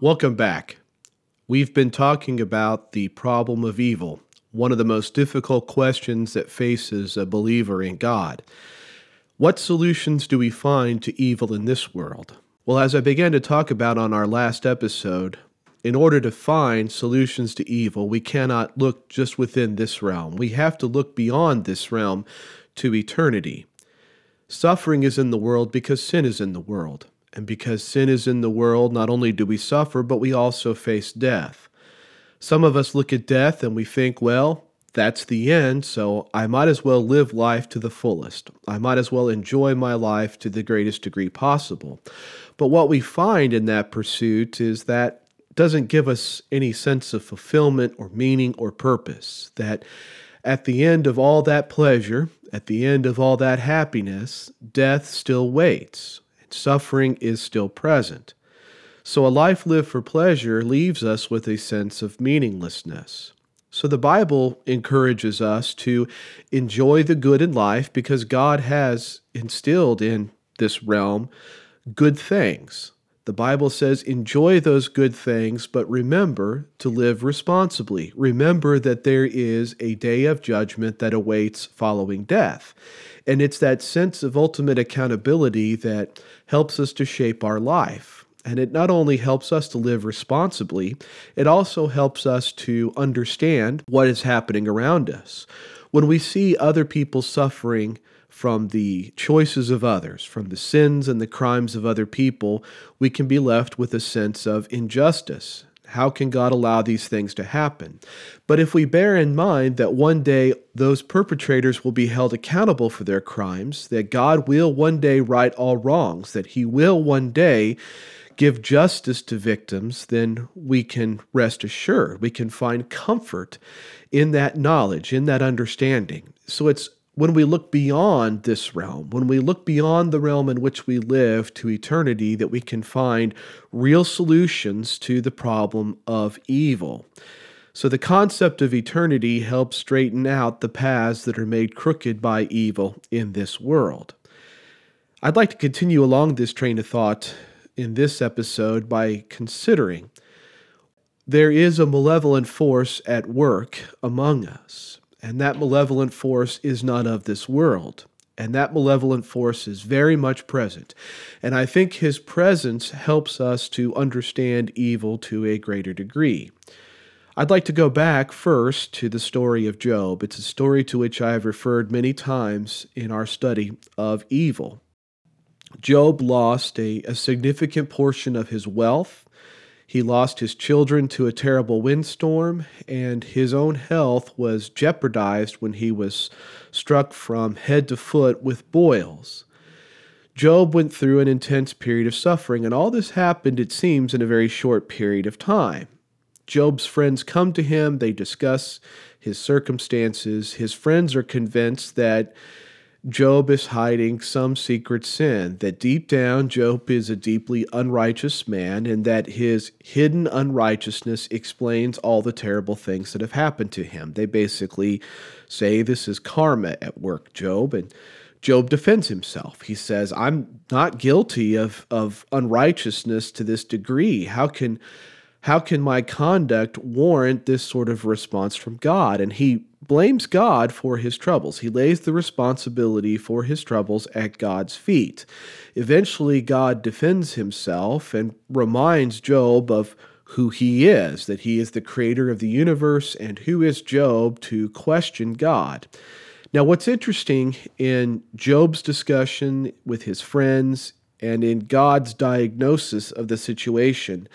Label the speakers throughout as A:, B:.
A: Welcome back. We've been talking about the problem of evil, one of the most difficult questions that faces a believer in God. What solutions do we find to evil in this world? Well, as I began to talk about on our last episode, in order to find solutions to evil, we cannot look just within this realm. We have to look beyond this realm to eternity. Suffering is in the world because sin is in the world. And because sin is in the world, not only do we suffer, but we also face death. Some of us look at death and we think, well, that's the end, so I might as well live life to the fullest. I might as well enjoy my life to the greatest degree possible. But what we find in that pursuit is that doesn't give us any sense of fulfillment or meaning or purpose. That at the end of all that pleasure, at the end of all that happiness, death still waits, suffering is still present. So a life lived for pleasure leaves us with a sense of meaninglessness. So the Bible encourages us to enjoy the good in life because God has instilled in this realm good things. The Bible says, enjoy those good things, but remember to live responsibly. Remember that there is a day of judgment that awaits following death. And it's that sense of ultimate accountability that helps us to shape our life. And it not only helps us to live responsibly, it also helps us to understand what is happening around us. When we see other people suffering from the choices of others, from the sins and the crimes of other people, we can be left with a sense of injustice. How can God allow these things to happen? But if we bear in mind that one day those perpetrators will be held accountable for their crimes, that God will one day right all wrongs, that He will one day give justice to victims, then we can rest assured. We can find comfort in that knowledge, in that understanding. So it's when we look beyond this realm, when we look beyond the realm in which we live to eternity, that we can find real solutions to the problem of evil. So, the concept of eternity helps straighten out the paths that are made crooked by evil in this world. I'd like to continue along this train of thought in this episode by considering there is a malevolent force at work among us. And that malevolent force is not of this world. And that malevolent force is very much present. And I think his presence helps us to understand evil to a greater degree. I'd like to go back first to the story of Job. It's a story to which I have referred many times in our study of evil. Job lost a, a significant portion of his wealth he lost his children to a terrible windstorm, and his own health was jeopardized when he was struck from head to foot with boils. Job went through an intense period of suffering, and all this happened, it seems, in a very short period of time. Job's friends come to him, they discuss his circumstances. His friends are convinced that Job is hiding some secret sin, that deep down Job is a deeply unrighteous man, and that his hidden unrighteousness explains all the terrible things that have happened to him. They basically say this is karma at work, Job, and Job defends himself. He says, I'm not guilty of, of unrighteousness to this degree. How can how can my conduct warrant this sort of response from God? And he blames God for his troubles. He lays the responsibility for his troubles at God's feet. Eventually, God defends himself and reminds Job of who he is, that he is the creator of the universe, and who is Job to question God. Now, what's interesting in Job's discussion with his friends and in God's diagnosis of the situation,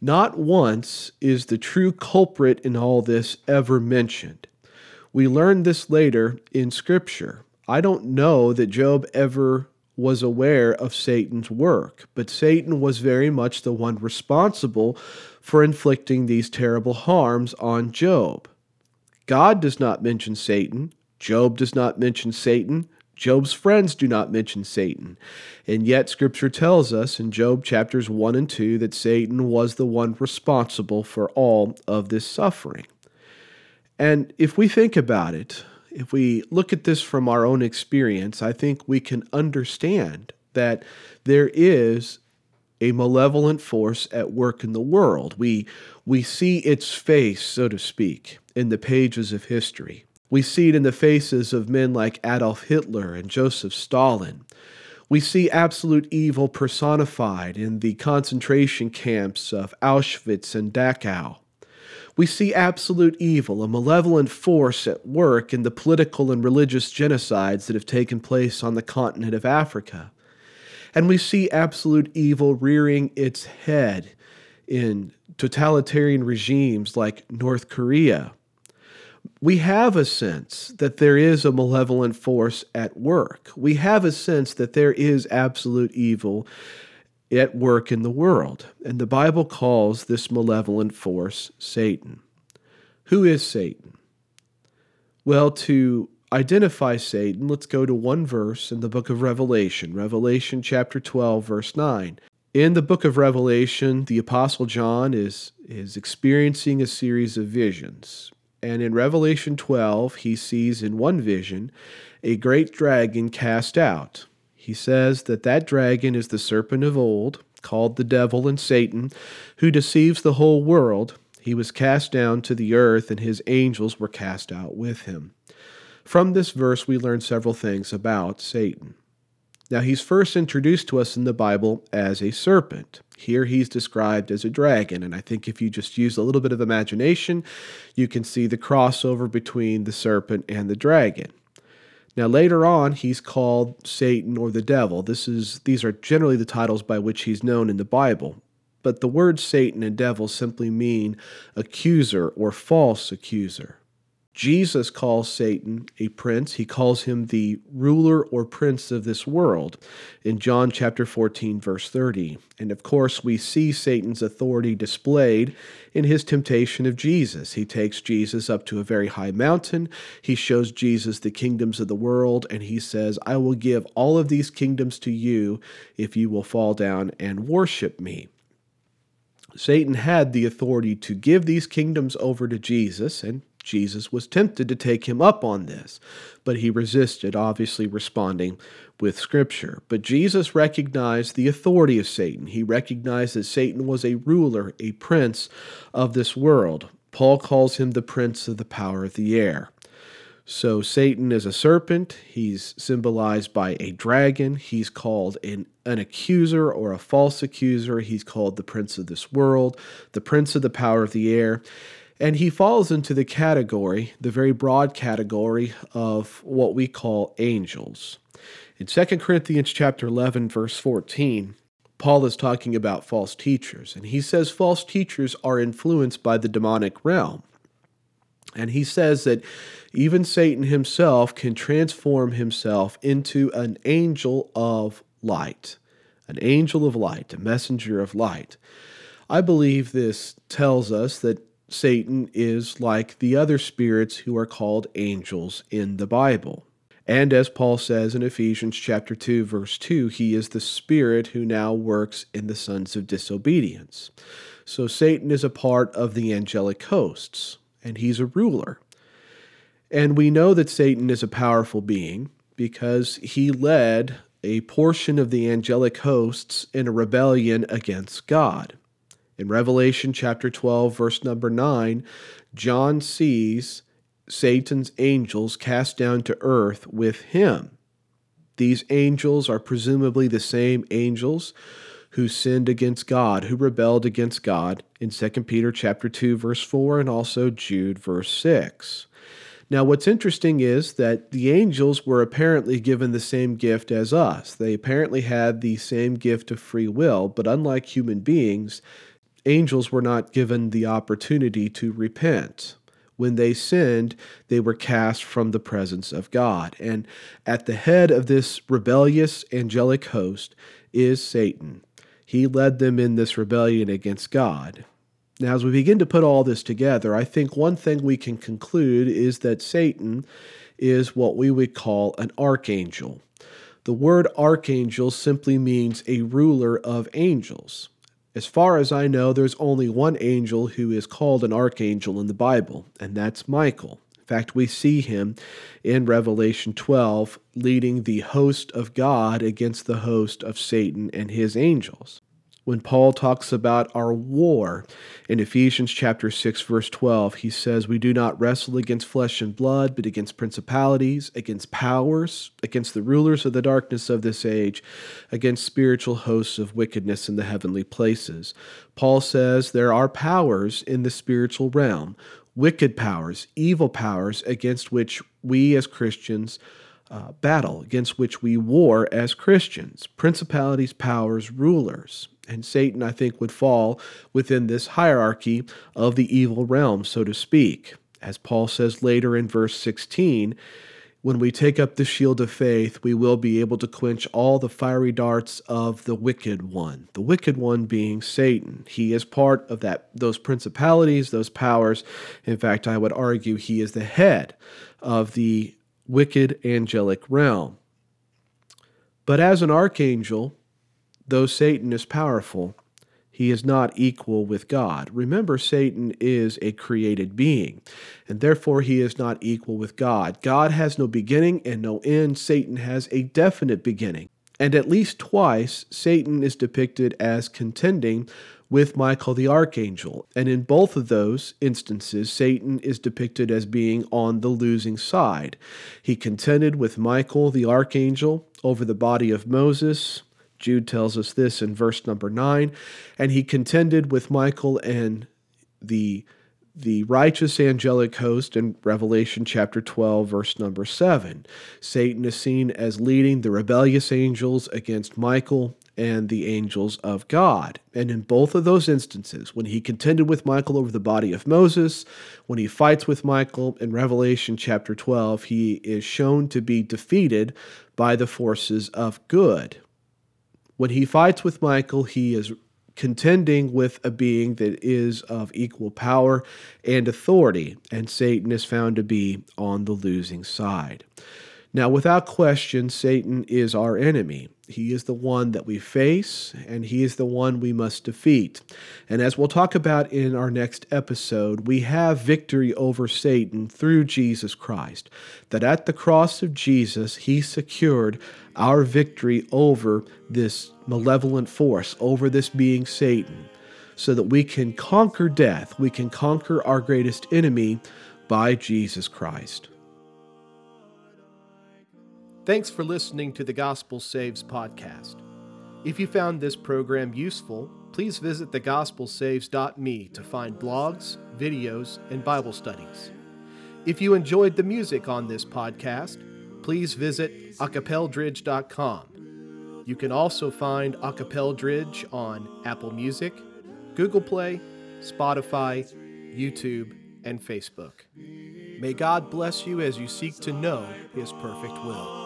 A: not once is the true culprit in all this ever mentioned. We learn this later in Scripture. I don't know that Job ever was aware of Satan's work, but Satan was very much the one responsible for inflicting these terrible harms on Job. God does not mention Satan. Job does not mention Satan. Job's friends do not mention Satan. And yet, Scripture tells us in Job chapters 1 and 2 that Satan was the one responsible for all of this suffering. And if we think about it, if we look at this from our own experience, I think we can understand that there is a malevolent force at work in the world. We, we see its face, so to speak, in the pages of history. We see it in the faces of men like Adolf Hitler and Joseph Stalin. We see absolute evil personified in the concentration camps of Auschwitz and Dachau. We see absolute evil, a malevolent force at work in the political and religious genocides that have taken place on the continent of Africa. And we see absolute evil rearing its head in totalitarian regimes like North Korea. We have a sense that there is a malevolent force at work. We have a sense that there is absolute evil at work in the world. And the Bible calls this malevolent force Satan. Who is Satan? Well, to identify Satan, let's go to one verse in the book of Revelation, Revelation chapter 12, verse 9. In the book of Revelation, the apostle John is is experiencing a series of visions. And in Revelation 12, he sees in one vision a great dragon cast out. He says that that dragon is the serpent of old, called the devil and Satan, who deceives the whole world. He was cast down to the earth, and his angels were cast out with him. From this verse, we learn several things about Satan. Now, he's first introduced to us in the Bible as a serpent. Here he's described as a dragon, and I think if you just use a little bit of imagination, you can see the crossover between the serpent and the dragon. Now later on he's called Satan or the devil. This is these are generally the titles by which he's known in the Bible. But the words Satan and devil simply mean accuser or false accuser. Jesus calls Satan a prince. He calls him the ruler or prince of this world in John chapter 14 verse 30. And of course, we see Satan's authority displayed in his temptation of Jesus. He takes Jesus up to a very high mountain. He shows Jesus the kingdoms of the world and he says, "I will give all of these kingdoms to you if you will fall down and worship me." Satan had the authority to give these kingdoms over to Jesus, and Jesus was tempted to take him up on this, but he resisted, obviously responding with Scripture. But Jesus recognized the authority of Satan. He recognized that Satan was a ruler, a prince of this world. Paul calls him the prince of the power of the air. So Satan is a serpent. He's symbolized by a dragon. He's called an, an accuser or a false accuser. He's called the prince of this world, the prince of the power of the air. And he falls into the category, the very broad category of what we call angels. In 2 Corinthians chapter 11 verse 14, Paul is talking about false teachers, and he says false teachers are influenced by the demonic realm. And he says that even Satan himself can transform himself into an angel of light, an angel of light, a messenger of light. I believe this tells us that Satan is like the other spirits who are called angels in the Bible. And as Paul says in Ephesians chapter 2 verse 2, he is the spirit who now works in the sons of disobedience. So Satan is a part of the angelic hosts, and he's a ruler. And we know that Satan is a powerful being because he led a portion of the angelic hosts in a rebellion against God. In Revelation chapter 12, verse number 9, John sees Satan's angels cast down to earth with him. These angels are presumably the same angels who sinned against God, who rebelled against God in 2 Peter chapter 2 verse 4 and also Jude verse 6. Now what's interesting is that the angels were apparently given the same gift as us. They apparently had the same gift of free will, but unlike human beings, angels were not given the opportunity to repent. when they sinned, they were cast from the presence of God. And at the head of this rebellious angelic host is Satan. He led them in this rebellion against God. Now, as we begin to put all this together, I think one thing we can conclude is that Satan is what we would call an archangel. The word archangel simply means a ruler of angels. As far as I know, there's only one angel who is called an archangel in the Bible, and that's Michael. In fact, we see him in Revelation 12 leading the host of God against the host of Satan and his angels when Paul talks about our war. In Ephesians chapter 6 verse 12 he says we do not wrestle against flesh and blood but against principalities against powers against the rulers of the darkness of this age against spiritual hosts of wickedness in the heavenly places. Paul says there are powers in the spiritual realm wicked powers evil powers against which we as Christians uh, battle against which we war as Christians principalities, powers, rulers. And Satan, I think, would fall within this hierarchy of the evil realm, so to speak. As Paul says later in verse 16, when we take up the shield of faith, we will be able to quench all the fiery darts of the wicked one. The wicked one being Satan. He is part of that those principalities, those powers. In fact, I would argue he is the head of the wicked angelic realm. But as an archangel, though Satan is powerful, he is not equal with God. Remember, Satan is a created being, and therefore he is not equal with God. God has no beginning and no end. Satan has a definite beginning. And at least twice, Satan is depicted as contending with Michael the archangel. And in both of those instances, Satan is depicted as being on the losing side. He contended with Michael the archangel over the body of Moses. Jude tells us this in verse number 9. And he contended with Michael and the the righteous angelic host in Revelation chapter 12, verse number 7. Satan is seen as leading the rebellious angels against Michael and the angels of God. And in both of those instances, when he contended with Michael over the body of Moses, when he fights with Michael in Revelation chapter 12, he is shown to be defeated by the forces of good. When he fights with Michael, he is contending with a being that is of equal power and authority, and Satan is found to be on the losing side. Now, without question, Satan is our enemy. He is the one that we face, and he is the one we must defeat. And as we'll talk about in our next episode, we have victory over Satan through Jesus Christ. That at the cross of Jesus, he secured our victory over this malevolent force, over this being Satan, so that we can conquer death, we can conquer our greatest enemy by Jesus Christ. Thanks for listening to the Gospel Saves podcast. If you found this program useful, please visit thegospelsaves.me to find blogs, videos, and Bible studies. If you enjoyed the music on this podcast, please visit acapeldridge.com. You can also find Acapeldridge on Apple Music, Google Play, Spotify, YouTube, and Facebook. May God bless you as you seek to know His perfect will.